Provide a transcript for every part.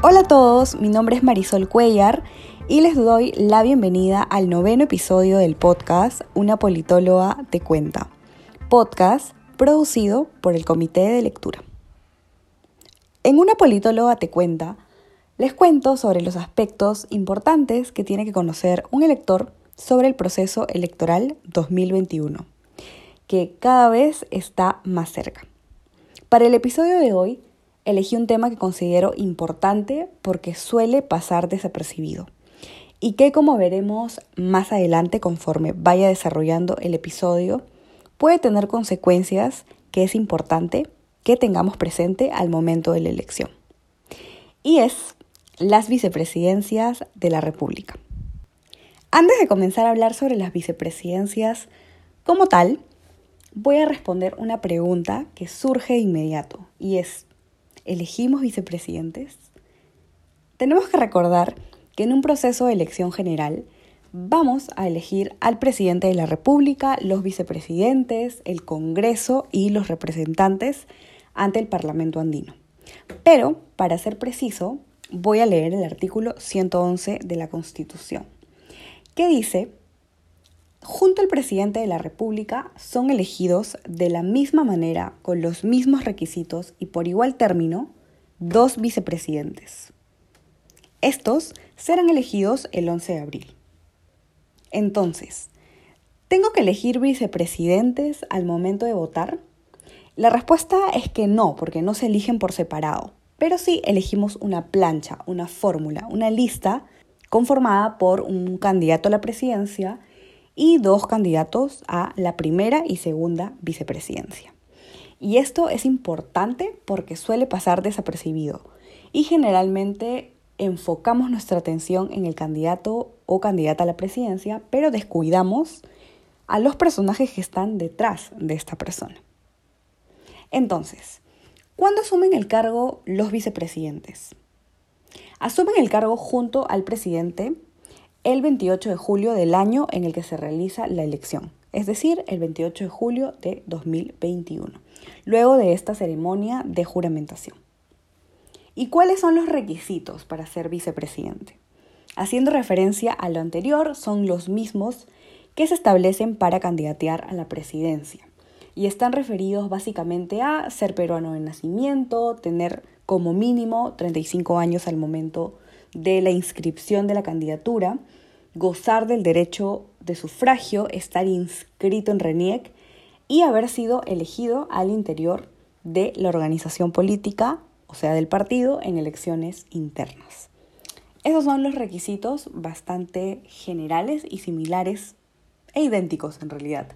Hola a todos, mi nombre es Marisol Cuellar y les doy la bienvenida al noveno episodio del podcast Una politóloga te cuenta, podcast producido por el Comité de Lectura. En Una politóloga te cuenta, les cuento sobre los aspectos importantes que tiene que conocer un elector sobre el proceso electoral 2021, que cada vez está más cerca. Para el episodio de hoy, elegí un tema que considero importante porque suele pasar desapercibido y que como veremos más adelante conforme vaya desarrollando el episodio, puede tener consecuencias que es importante que tengamos presente al momento de la elección. Y es las vicepresidencias de la República. Antes de comenzar a hablar sobre las vicepresidencias como tal, voy a responder una pregunta que surge de inmediato y es, elegimos vicepresidentes? Tenemos que recordar que en un proceso de elección general vamos a elegir al presidente de la República, los vicepresidentes, el Congreso y los representantes ante el Parlamento andino. Pero, para ser preciso, voy a leer el artículo 111 de la Constitución, que dice, junto al presidente de la República son elegidos de la misma manera, con los mismos requisitos y por igual término, dos vicepresidentes. Estos serán elegidos el 11 de abril. Entonces, ¿tengo que elegir vicepresidentes al momento de votar? La respuesta es que no, porque no se eligen por separado, pero sí elegimos una plancha, una fórmula, una lista conformada por un candidato a la presidencia y dos candidatos a la primera y segunda vicepresidencia. Y esto es importante porque suele pasar desapercibido y generalmente enfocamos nuestra atención en el candidato o candidata a la presidencia, pero descuidamos a los personajes que están detrás de esta persona. Entonces, ¿cuándo asumen el cargo los vicepresidentes? Asumen el cargo junto al presidente el 28 de julio del año en el que se realiza la elección, es decir, el 28 de julio de 2021, luego de esta ceremonia de juramentación. ¿Y cuáles son los requisitos para ser vicepresidente? Haciendo referencia a lo anterior, son los mismos que se establecen para candidatear a la presidencia y están referidos básicamente a ser peruano de nacimiento, tener como mínimo 35 años al momento la inscripción de la candidatura, gozar del derecho de sufragio, estar inscrito en RENIEC y haber sido elegido al interior de la organización política, o sea, del partido, en elecciones internas. Esos son los requisitos bastante generales y similares e idénticos en realidad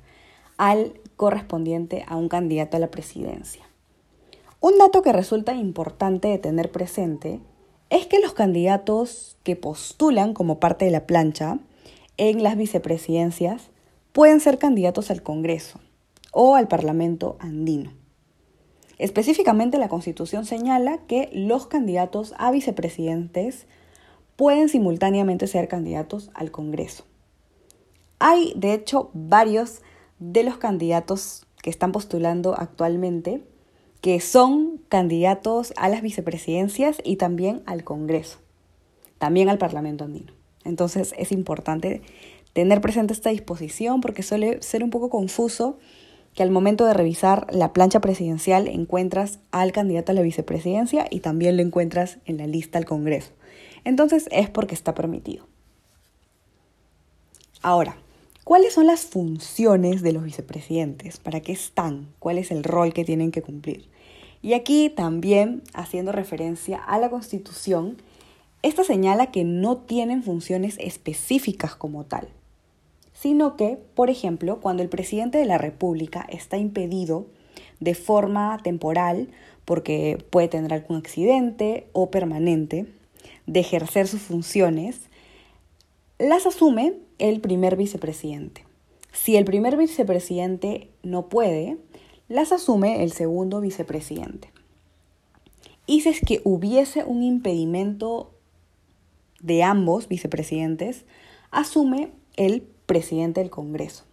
al correspondiente a un candidato a la presidencia. Un dato que resulta importante de tener presente es que los candidatos que postulan como parte de la plancha en las vicepresidencias pueden ser candidatos al Congreso o al Parlamento andino. Específicamente la Constitución señala que los candidatos a vicepresidentes pueden simultáneamente ser candidatos al Congreso. Hay, de hecho, varios de los candidatos que están postulando actualmente que son candidatos a las vicepresidencias y también al Congreso, también al Parlamento andino. Entonces es importante tener presente esta disposición porque suele ser un poco confuso que al momento de revisar la plancha presidencial encuentras al candidato a la vicepresidencia y también lo encuentras en la lista al Congreso. Entonces es porque está permitido. Ahora, ¿cuáles son las funciones de los vicepresidentes? ¿Para qué están? ¿Cuál es el rol que tienen que cumplir? Y aquí también, haciendo referencia a la Constitución, esta señala que no tienen funciones específicas como tal, sino que, por ejemplo, cuando el presidente de la República está impedido de forma temporal, porque puede tener algún accidente o permanente, de ejercer sus funciones, las asume el primer vicepresidente. Si el primer vicepresidente no puede, las asume el segundo vicepresidente. Y si es que hubiese un impedimento de ambos vicepresidentes, asume el presidente del Congreso.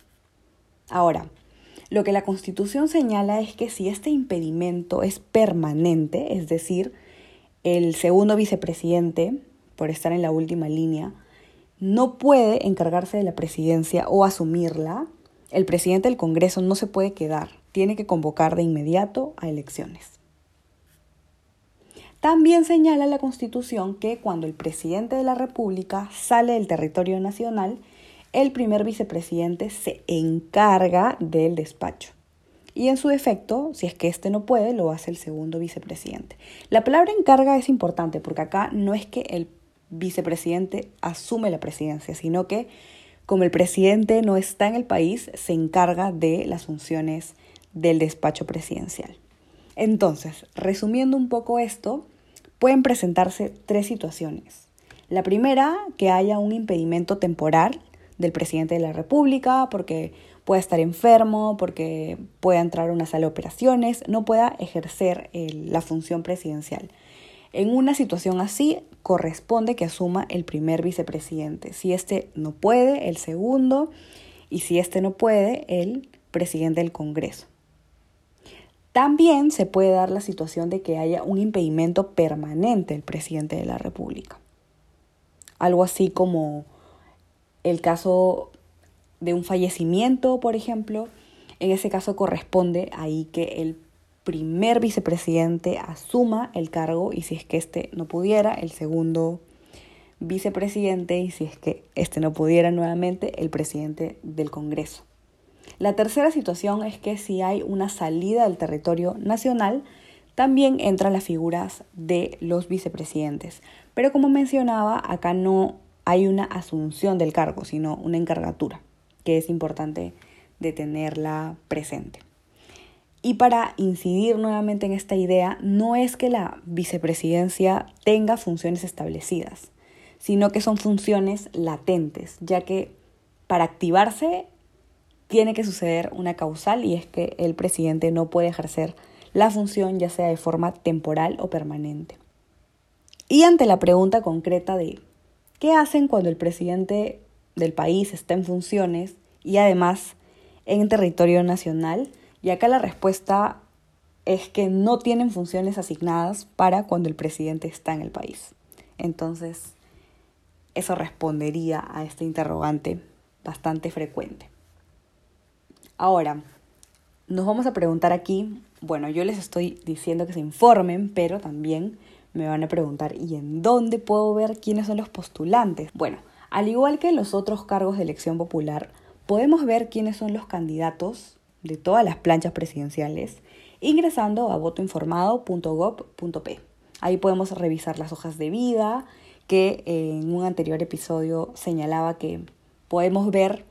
Ahora, lo que la Constitución señala es que si este impedimento es permanente, es decir, el segundo vicepresidente, por estar en la última línea, no puede encargarse de la presidencia o asumirla, el presidente del Congreso no se puede quedar, tiene que convocar de inmediato a elecciones. También señala la Constitución que cuando el presidente de la República sale del territorio nacional, el primer vicepresidente se encarga del despacho. Y en su defecto, si es que éste no puede, lo hace el segundo vicepresidente. La palabra encarga es importante porque acá no es que el vicepresidente asume la presidencia, sino que como el presidente no está en el país, se encarga de las funciones del despacho presidencial. Entonces, resumiendo un poco esto, pueden presentarse tres situaciones. La primera, que haya un impedimento temporal del presidente de la República porque pueda estar enfermo, porque pueda entrar a una sala de operaciones, no pueda ejercer la función presidencial. En una situación así, corresponde que asuma el primer vicepresidente. Si este no puede, el segundo, y si este no puede, el presidente del Congreso. También se puede dar la situación de que haya un impedimento permanente del presidente de la República. Algo así como el caso de un fallecimiento, por ejemplo. En ese caso corresponde ahí que el primer vicepresidente asuma el cargo y si es que este no pudiera, el segundo vicepresidente y si es que este no pudiera nuevamente, el presidente del Congreso. La tercera situación es que si hay una salida del territorio nacional, también entran las figuras de los vicepresidentes. Pero como mencionaba, acá no hay una asunción del cargo, sino una encargatura, que es importante tenerla presente. Y para incidir nuevamente en esta idea, no es que la vicepresidencia tenga funciones establecidas, sino que son funciones latentes, ya que para activarse tiene que suceder una causal y es que el presidente no puede ejercer la función ya sea de forma temporal o permanente. Y ante la pregunta concreta de ¿qué hacen cuando el presidente del país está en funciones y además en territorio nacional? Y acá la respuesta es que no tienen funciones asignadas para cuando el presidente está en el país. Entonces, eso respondería a este interrogante bastante frecuente. Ahora, nos vamos a preguntar aquí, bueno, yo les estoy diciendo que se informen, pero también me van a preguntar, ¿y en dónde puedo ver quiénes son los postulantes? Bueno, al igual que en los otros cargos de elección popular, podemos ver quiénes son los candidatos de todas las planchas presidenciales ingresando a votoinformado.gov.p. Ahí podemos revisar las hojas de vida, que en un anterior episodio señalaba que podemos ver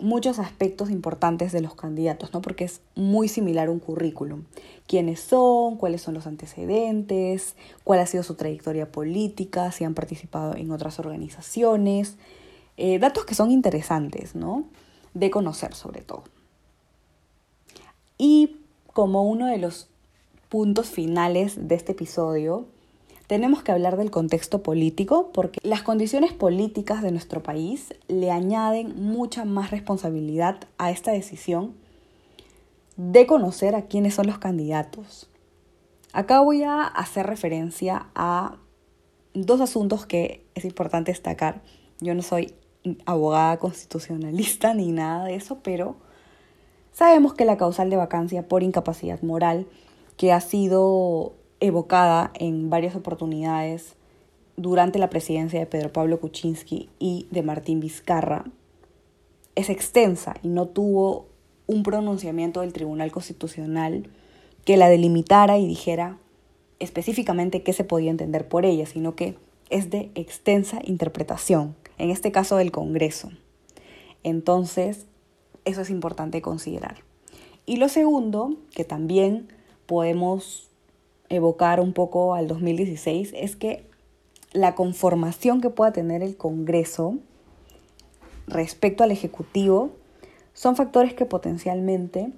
muchos aspectos importantes de los candidatos, ¿no? Porque es muy similar un currículum. ¿Quiénes son? ¿Cuáles son los antecedentes? ¿Cuál ha sido su trayectoria política? Si han participado en otras organizaciones. Eh, datos que son interesantes, ¿no? De conocer sobre todo. Y como uno de los puntos finales de este episodio, tenemos que hablar del contexto político porque las condiciones políticas de nuestro país le añaden mucha más responsabilidad a esta decisión de conocer a quiénes son los candidatos. Acá voy a hacer referencia a dos asuntos que es importante destacar. Yo no soy abogada constitucionalista ni nada de eso, pero sabemos que la causal de vacancia por incapacidad moral que ha sido evocada en varias oportunidades durante la presidencia de Pedro Pablo Kuczynski y de Martín Vizcarra, es extensa y no tuvo un pronunciamiento del Tribunal Constitucional que la delimitara y dijera específicamente qué se podía entender por ella, sino que es de extensa interpretación, en este caso del Congreso. Entonces, eso es importante considerar. Y lo segundo, que también podemos evocar un poco al 2016 es que la conformación que pueda tener el Congreso respecto al Ejecutivo son factores que potencialmente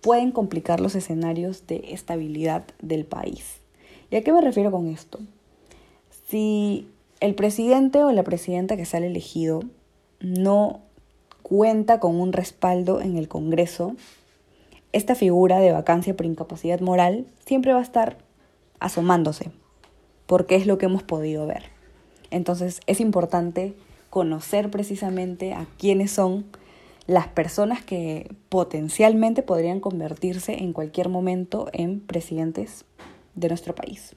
pueden complicar los escenarios de estabilidad del país. ¿Y a qué me refiero con esto? Si el presidente o la presidenta que sale elegido no cuenta con un respaldo en el Congreso, esta figura de vacancia por incapacidad moral siempre va a estar asomándose porque es lo que hemos podido ver. Entonces es importante conocer precisamente a quiénes son las personas que potencialmente podrían convertirse en cualquier momento en presidentes de nuestro país.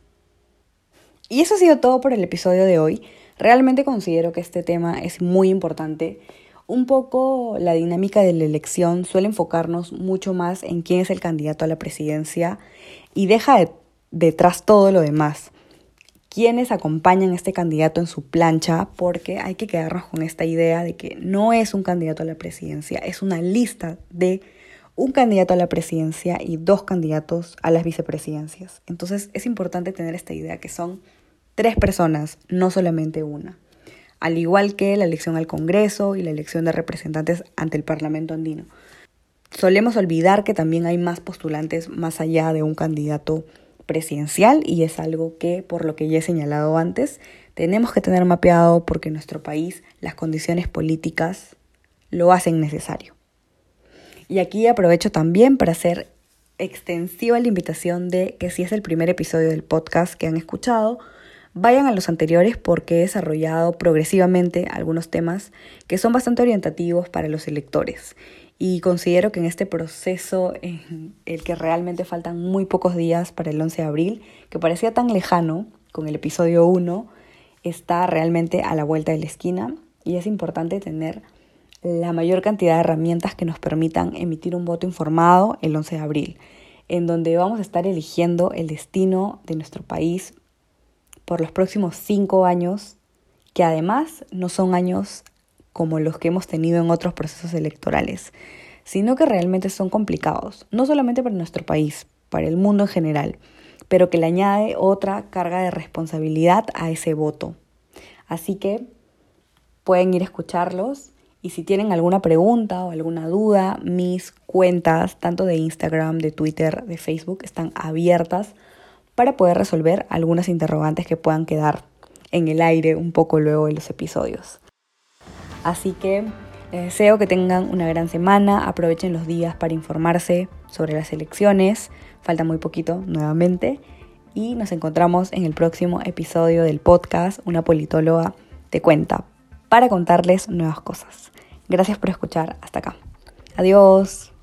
Y eso ha sido todo por el episodio de hoy. Realmente considero que este tema es muy importante. Un poco la dinámica de la elección suele enfocarnos mucho más en quién es el candidato a la presidencia y deja detrás todo lo demás. Quiénes acompañan a este candidato en su plancha, porque hay que quedarnos con esta idea de que no es un candidato a la presidencia, es una lista de un candidato a la presidencia y dos candidatos a las vicepresidencias. Entonces es importante tener esta idea que son tres personas, no solamente una. Al igual que la elección al Congreso y la elección de representantes ante el Parlamento andino. Solemos olvidar que también hay más postulantes más allá de un candidato presidencial y es algo que, por lo que ya he señalado antes, tenemos que tener mapeado porque en nuestro país las condiciones políticas lo hacen necesario. Y aquí aprovecho también para hacer extensiva la invitación de que si es el primer episodio del podcast que han escuchado, Vayan a los anteriores porque he desarrollado progresivamente algunos temas que son bastante orientativos para los electores. Y considero que en este proceso, en el que realmente faltan muy pocos días para el 11 de abril, que parecía tan lejano con el episodio 1, está realmente a la vuelta de la esquina y es importante tener la mayor cantidad de herramientas que nos permitan emitir un voto informado el 11 de abril, en donde vamos a estar eligiendo el destino de nuestro país por los próximos cinco años, que además no son años como los que hemos tenido en otros procesos electorales, sino que realmente son complicados, no solamente para nuestro país, para el mundo en general, pero que le añade otra carga de responsabilidad a ese voto. Así que pueden ir a escucharlos y si tienen alguna pregunta o alguna duda, mis cuentas, tanto de Instagram, de Twitter, de Facebook, están abiertas para poder resolver algunas interrogantes que puedan quedar en el aire un poco luego de los episodios. Así que les deseo que tengan una gran semana, aprovechen los días para informarse sobre las elecciones, falta muy poquito nuevamente, y nos encontramos en el próximo episodio del podcast Una politóloga te cuenta, para contarles nuevas cosas. Gracias por escuchar hasta acá. Adiós.